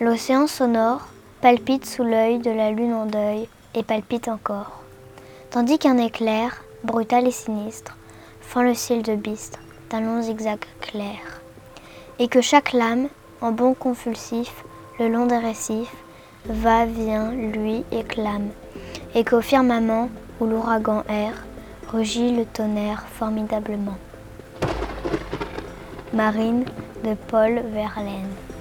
L'océan sonore palpite sous l'œil de la lune en deuil et palpite encore, tandis qu'un éclair, brutal et sinistre, fend le ciel de bistre d'un long zigzag clair, et que chaque lame, en bond convulsif, le long des récifs, va, vient, lui, et clame, et qu'au firmament où l'ouragan erre, rugit le tonnerre formidablement. Marine de Paul Verlaine.